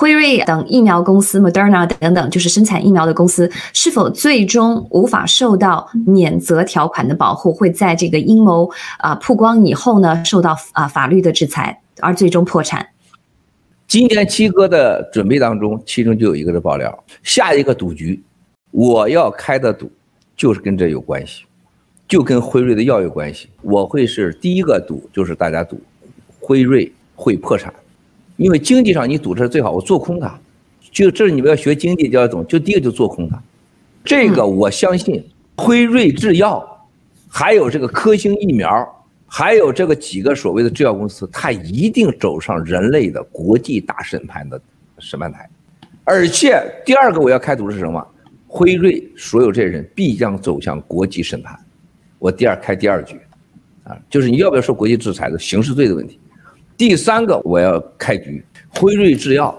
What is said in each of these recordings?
辉瑞等疫苗公司，Moderna 等等，就是生产疫苗的公司，是否最终无法受到免责条款的保护，会在这个阴谋啊曝光以后呢，受到啊法律的制裁，而最终破产？今年七哥的准备当中，其中就有一个的爆料，下一个赌局，我要开的赌，就是跟这有关系，就跟辉瑞的药有关系。我会是第一个赌，就是大家赌，辉瑞会破产，因为经济上你赌这是最好，我做空它，就这是你们要学经济就要懂，就第一个就做空它。这个我相信，辉瑞制药，还有这个科兴疫苗。还有这个几个所谓的制药公司，它一定走上人类的国际大审判的审判台，而且第二个我要开赌是什么？辉瑞所有这些人必将走向国际审判。我第二开第二局，啊，就是你要不要受国际制裁的刑事罪的问题。第三个我要开局，辉瑞制药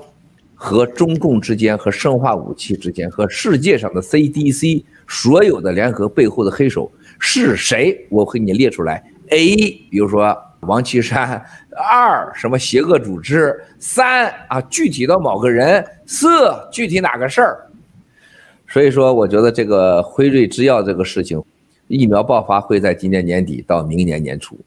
和中共之间和生化武器之间和世界上的 CDC 所有的联合背后的黑手是谁？我给你列出来。A，比如说王岐山；二，什么邪恶组织；三啊，具体到某个人；四，具体哪个事儿。所以说，我觉得这个辉瑞制药这个事情，疫苗爆发会在今年年底到明年年初。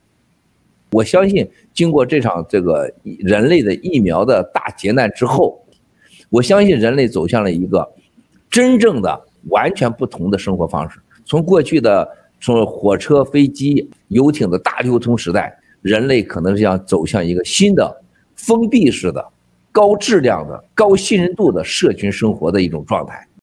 我相信，经过这场这个人类的疫苗的大劫难之后，我相信人类走向了一个真正的完全不同的生活方式，从过去的。从火车、飞机、游艇的大流通时代，人类可能是要走向一个新的封闭式的、高质量的、高信任度的社群生活的一种状态。